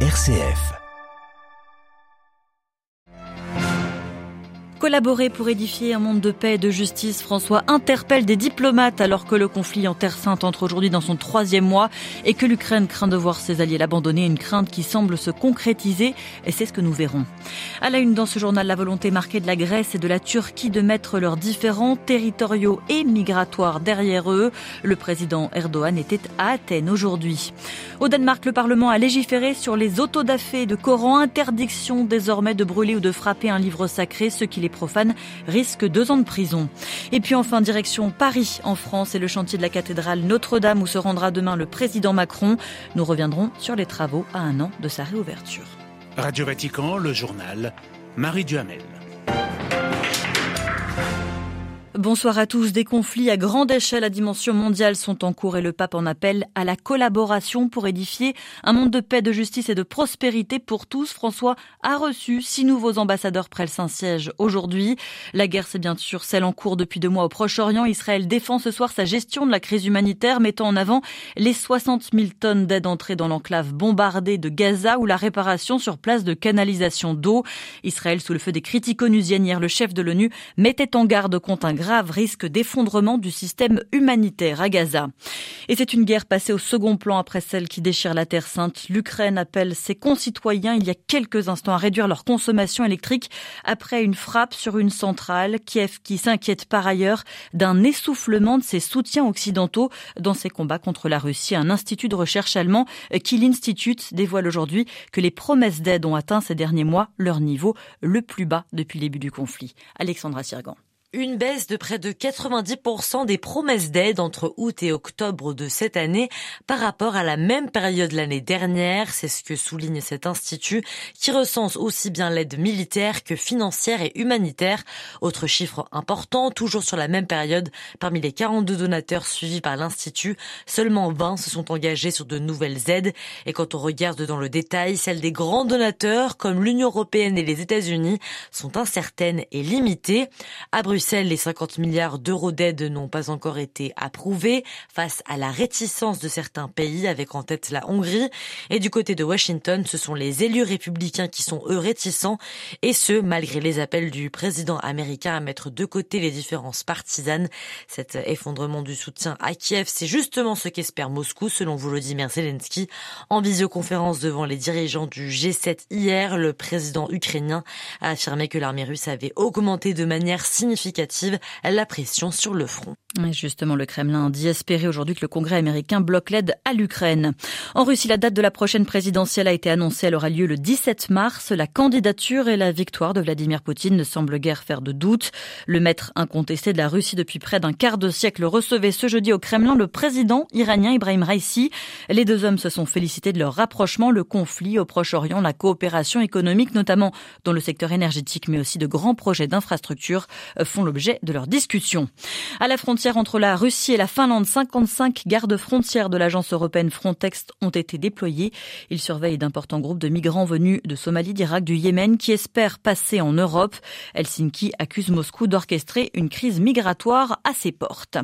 RCF. Collaborer pour édifier un monde de paix et de justice, François interpelle des diplomates alors que le conflit en Terre Sainte entre aujourd'hui dans son troisième mois et que l'Ukraine craint de voir ses alliés l'abandonner, une crainte qui semble se concrétiser et c'est ce que nous verrons. À la une dans ce journal, la volonté marquée de la Grèce et de la Turquie de mettre leurs différends territoriaux et migratoires derrière eux. Le président Erdogan était à Athènes aujourd'hui. Au Danemark, le Parlement a légiféré sur les autodafés de Coran, interdiction désormais de brûler ou de frapper un livre sacré, ce qui les profanes risquent deux ans de prison. Et puis enfin, direction Paris, en France, et le chantier de la cathédrale Notre-Dame où se rendra demain le président Macron. Nous reviendrons sur les travaux à un an de sa réouverture. Radio Vatican, le journal, Marie Duhamel. Bonsoir à tous. Des conflits à grande échelle à dimension mondiale sont en cours et le pape en appelle à la collaboration pour édifier un monde de paix, de justice et de prospérité pour tous. François a reçu six nouveaux ambassadeurs près le Saint-Siège aujourd'hui. La guerre, c'est bien sûr celle en cours depuis deux mois au Proche-Orient. Israël défend ce soir sa gestion de la crise humanitaire, mettant en avant les 60 000 tonnes d'aide entrées dans l'enclave bombardée de Gaza ou la réparation sur place de canalisation d'eau. Israël, sous le feu des critiques onusiennes le chef de l'ONU mettait en garde contre un grave risque d'effondrement du système humanitaire à Gaza. Et c'est une guerre passée au second plan après celle qui déchire la Terre Sainte. L'Ukraine appelle ses concitoyens il y a quelques instants à réduire leur consommation électrique après une frappe sur une centrale. Kiev qui s'inquiète par ailleurs d'un essoufflement de ses soutiens occidentaux dans ses combats contre la Russie. Un institut de recherche allemand, Kiel Institute, dévoile aujourd'hui que les promesses d'aide ont atteint ces derniers mois leur niveau le plus bas depuis le début du conflit. Alexandra Sirgan. Une baisse de près de 90% des promesses d'aide entre août et octobre de cette année par rapport à la même période l'année dernière. C'est ce que souligne cet institut qui recense aussi bien l'aide militaire que financière et humanitaire. Autre chiffre important, toujours sur la même période, parmi les 42 donateurs suivis par l'institut, seulement 20 se sont engagés sur de nouvelles aides. Et quand on regarde dans le détail, celles des grands donateurs comme l'Union européenne et les États-Unis sont incertaines et limitées. À Bruxelles, les 50 milliards d'euros d'aide n'ont pas encore été approuvés face à la réticence de certains pays, avec en tête la Hongrie. Et du côté de Washington, ce sont les élus républicains qui sont eux réticents, et ce, malgré les appels du président américain à mettre de côté les différences partisanes. Cet effondrement du soutien à Kiev, c'est justement ce qu'espère Moscou, selon Volodymyr Zelensky. En visioconférence devant les dirigeants du G7 hier, le président ukrainien a affirmé que l'armée russe avait augmenté de manière significative la pression sur le front. Justement, le Kremlin dit espérer aujourd'hui que le Congrès américain bloque l'aide à l'Ukraine. En Russie, la date de la prochaine présidentielle a été annoncée. Elle aura lieu le 17 mars. La candidature et la victoire de Vladimir Poutine ne semblent guère faire de doute. Le maître incontesté de la Russie depuis près d'un quart de siècle recevait ce jeudi au Kremlin le président iranien Ibrahim Raisi. Les deux hommes se sont félicités de leur rapprochement, le conflit au Proche-Orient, la coopération économique, notamment dans le secteur énergétique, mais aussi de grands projets d'infrastructures font l'objet de leur discussion. À la frontière entre la Russie et la Finlande, 55 gardes frontières de l'agence européenne Frontex ont été déployés. Ils surveillent d'importants groupes de migrants venus de Somalie, d'Irak, du Yémen qui espèrent passer en Europe. Helsinki accuse Moscou d'orchestrer une crise migratoire à ses portes.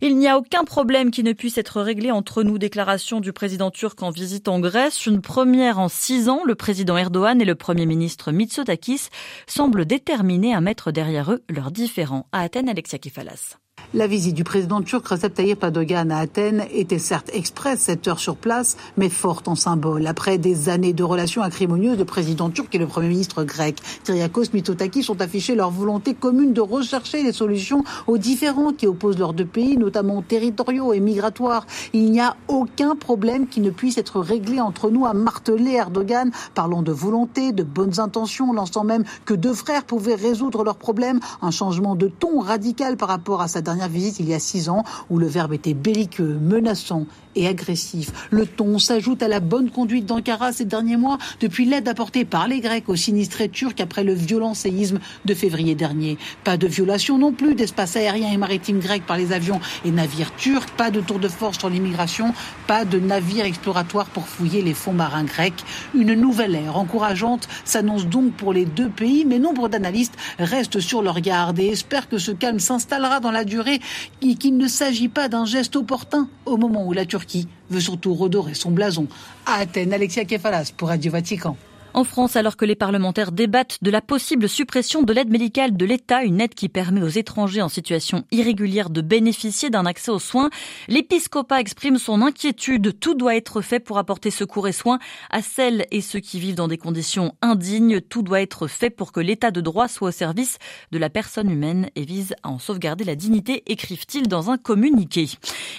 Il n'y a aucun problème qui ne puisse être réglé entre nous. Déclaration du président turc en visite en Grèce. Une première en six ans. Le président Erdogan et le premier ministre Mitsotakis semblent déterminés à mettre derrière eux leurs différends. À Athènes, Alexia Kefalas. La visite du président turc Recep Tayyip Erdogan à Athènes était certes express, cette heure sur place, mais forte en symbole. Après des années de relations acrimonieuses, le président turc et le premier ministre grec Kyriakos Mitsotakis ont affiché leur volonté commune de rechercher les solutions aux différends qui opposent leurs deux pays, notamment territoriaux et migratoires. Il n'y a aucun problème qui ne puisse être réglé entre nous, a martelé Erdogan, parlant de volonté, de bonnes intentions, lançant même que deux frères pouvaient résoudre leurs problèmes. Un changement de ton radical par rapport à sa dernière il y a six ans où le verbe était belliqueux, menaçant et agressif. Le ton s'ajoute à la bonne conduite d'Ankara ces derniers mois depuis l'aide apportée par les Grecs aux sinistrés turcs après le violent séisme de février dernier. Pas de violation non plus d'espace aérien et maritime grec par les avions et navires turcs, pas de tour de force sur l'immigration, pas de navires exploratoires pour fouiller les fonds marins grecs. Une nouvelle ère encourageante s'annonce donc pour les deux pays, mais nombre d'analystes restent sur leur garde et espèrent que ce calme s'installera dans la durée et qu'il ne s'agit pas d'un geste opportun au moment où la Turquie Turquie veut surtout redorer son blason. À Athènes, Alexia Kefalas pour Radio Vatican. En France, alors que les parlementaires débattent de la possible suppression de l'aide médicale de l'État, une aide qui permet aux étrangers en situation irrégulière de bénéficier d'un accès aux soins, l'épiscopat exprime son inquiétude. Tout doit être fait pour apporter secours et soins à celles et ceux qui vivent dans des conditions indignes. Tout doit être fait pour que l'État de droit soit au service de la personne humaine et vise à en sauvegarder la dignité, écrivent-ils dans un communiqué.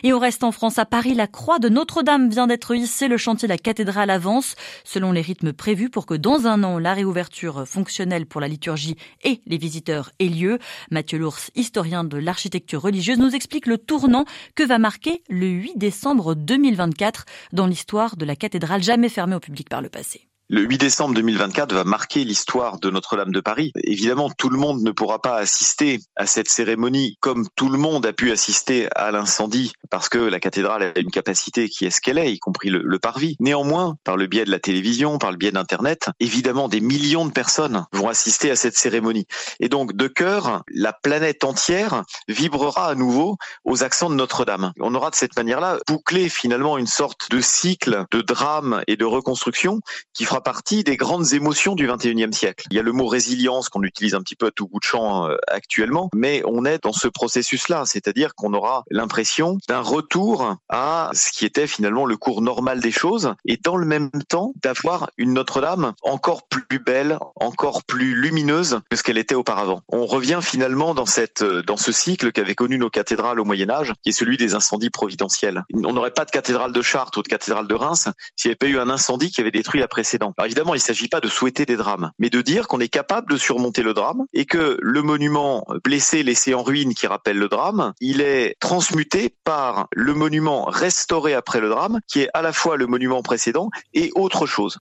Et on reste en France, à Paris, la croix de Notre-Dame vient d'être hissée. Le chantier de la cathédrale avance selon les rythmes prévus pour que dans un an, la réouverture fonctionnelle pour la liturgie et les visiteurs ait lieu. Mathieu Lours, historien de l'architecture religieuse, nous explique le tournant que va marquer le 8 décembre 2024 dans l'histoire de la cathédrale jamais fermée au public par le passé. Le 8 décembre 2024 va marquer l'histoire de Notre-Dame de Paris. Évidemment, tout le monde ne pourra pas assister à cette cérémonie comme tout le monde a pu assister à l'incendie parce que la cathédrale a une capacité qui est ce qu'elle est, y compris le, parvis. Néanmoins, par le biais de la télévision, par le biais d'Internet, évidemment, des millions de personnes vont assister à cette cérémonie. Et donc, de cœur, la planète entière vibrera à nouveau aux accents de Notre-Dame. On aura de cette manière-là bouclé finalement une sorte de cycle de drame et de reconstruction qui fera partie des grandes émotions du 21e siècle. Il y a le mot résilience qu'on utilise un petit peu à tout bout de champ euh, actuellement, mais on est dans ce processus-là, c'est-à-dire qu'on aura l'impression d'un retour à ce qui était finalement le cours normal des choses, et dans le même temps d'avoir une Notre-Dame encore plus belle, encore plus lumineuse que ce qu'elle était auparavant. On revient finalement dans cette euh, dans ce cycle qu'avaient connu nos cathédrales au Moyen Âge, qui est celui des incendies providentiels. On n'aurait pas de cathédrale de Chartres ou de cathédrale de Reims s'il n'y avait pas eu un incendie qui avait détruit la précédente. Alors évidemment, il ne s'agit pas de souhaiter des drames, mais de dire qu'on est capable de surmonter le drame et que le monument blessé, laissé en ruine qui rappelle le drame, il est transmuté par le monument restauré après le drame, qui est à la fois le monument précédent et autre chose.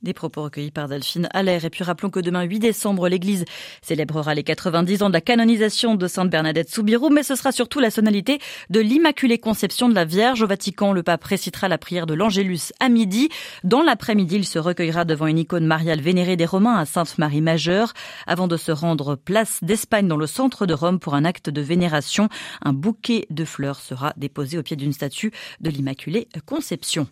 Des propos recueillis par Delphine Allaire. Et puis rappelons que demain 8 décembre, l'Église célébrera les 90 ans de la canonisation de Sainte Bernadette Soubirou, mais ce sera surtout la sonalité de l'Immaculée Conception de la Vierge. Au Vatican, le pape récitera la prière de l'Angélus à midi. Dans l'après-midi, il se recueillera devant une icône mariale vénérée des Romains à Sainte-Marie Majeure, avant de se rendre place d'Espagne dans le centre de Rome pour un acte de vénération. Un bouquet de fleurs sera déposé au pied d'une statue de l'Immaculée Conception.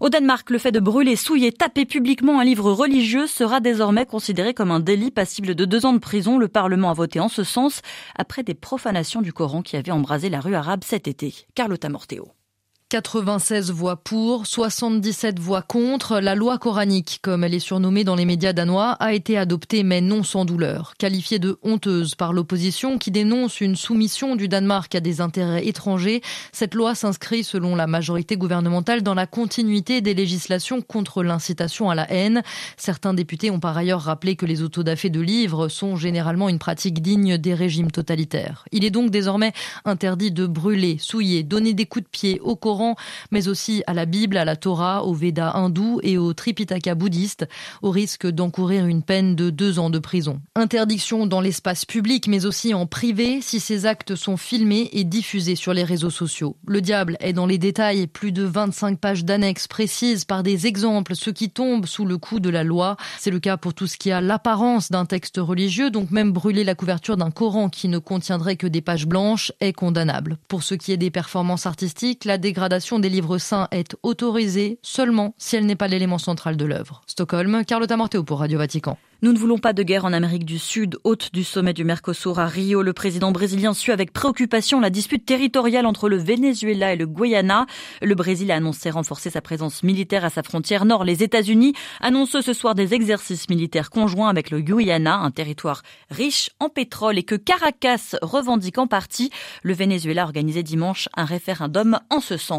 Au Danemark, le fait de brûler, souiller, taper un livre religieux sera désormais considéré comme un délit passible de deux ans de prison. Le Parlement a voté en ce sens après des profanations du Coran qui avaient embrasé la rue arabe cet été. Carlotta Morteo. 96 voix pour, 77 voix contre. La loi coranique, comme elle est surnommée dans les médias danois, a été adoptée mais non sans douleur. Qualifiée de honteuse par l'opposition qui dénonce une soumission du Danemark à des intérêts étrangers, cette loi s'inscrit selon la majorité gouvernementale dans la continuité des législations contre l'incitation à la haine. Certains députés ont par ailleurs rappelé que les autodafés de livres sont généralement une pratique digne des régimes totalitaires. Il est donc désormais interdit de brûler, souiller, donner des coups de pied au Coran mais aussi à la Bible, à la Torah, au Veda hindou et au Tripitaka bouddhiste, au risque d'encourir une peine de deux ans de prison. Interdiction dans l'espace public, mais aussi en privé, si ces actes sont filmés et diffusés sur les réseaux sociaux. Le diable est dans les détails, plus de 25 pages d'annexes précises par des exemples, ce qui tombe sous le coup de la loi. C'est le cas pour tout ce qui a l'apparence d'un texte religieux, donc même brûler la couverture d'un Coran qui ne contiendrait que des pages blanches est condamnable. Pour ce qui est des performances artistiques, la dégradation des livres saints est autorisée seulement si elle n'est pas l'élément central de l'œuvre. Stockholm, Carlotta Morteo pour Radio Vatican. Nous ne voulons pas de guerre en Amérique du Sud. Hôte du sommet du Mercosur à Rio, le président brésilien suit avec préoccupation la dispute territoriale entre le Venezuela et le Guyana. Le Brésil a annoncé renforcer sa présence militaire à sa frontière nord. Les États-Unis annoncent ce soir des exercices militaires conjoints avec le Guyana, un territoire riche en pétrole et que Caracas revendique en partie. Le Venezuela a organisé dimanche un référendum en ce sens.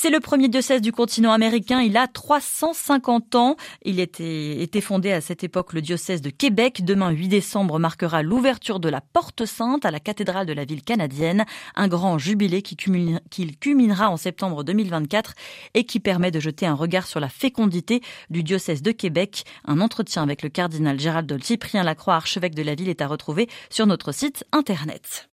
C'est le premier diocèse du continent américain. Il a 350 ans. Il était, fondé à cette époque le diocèse de Québec. Demain, 8 décembre, marquera l'ouverture de la Porte Sainte à la cathédrale de la ville canadienne. Un grand jubilé qui, culminera en septembre 2024 et qui permet de jeter un regard sur la fécondité du diocèse de Québec. Un entretien avec le cardinal Gérald Cyprien Lacroix, archevêque de la ville, est à retrouver sur notre site internet.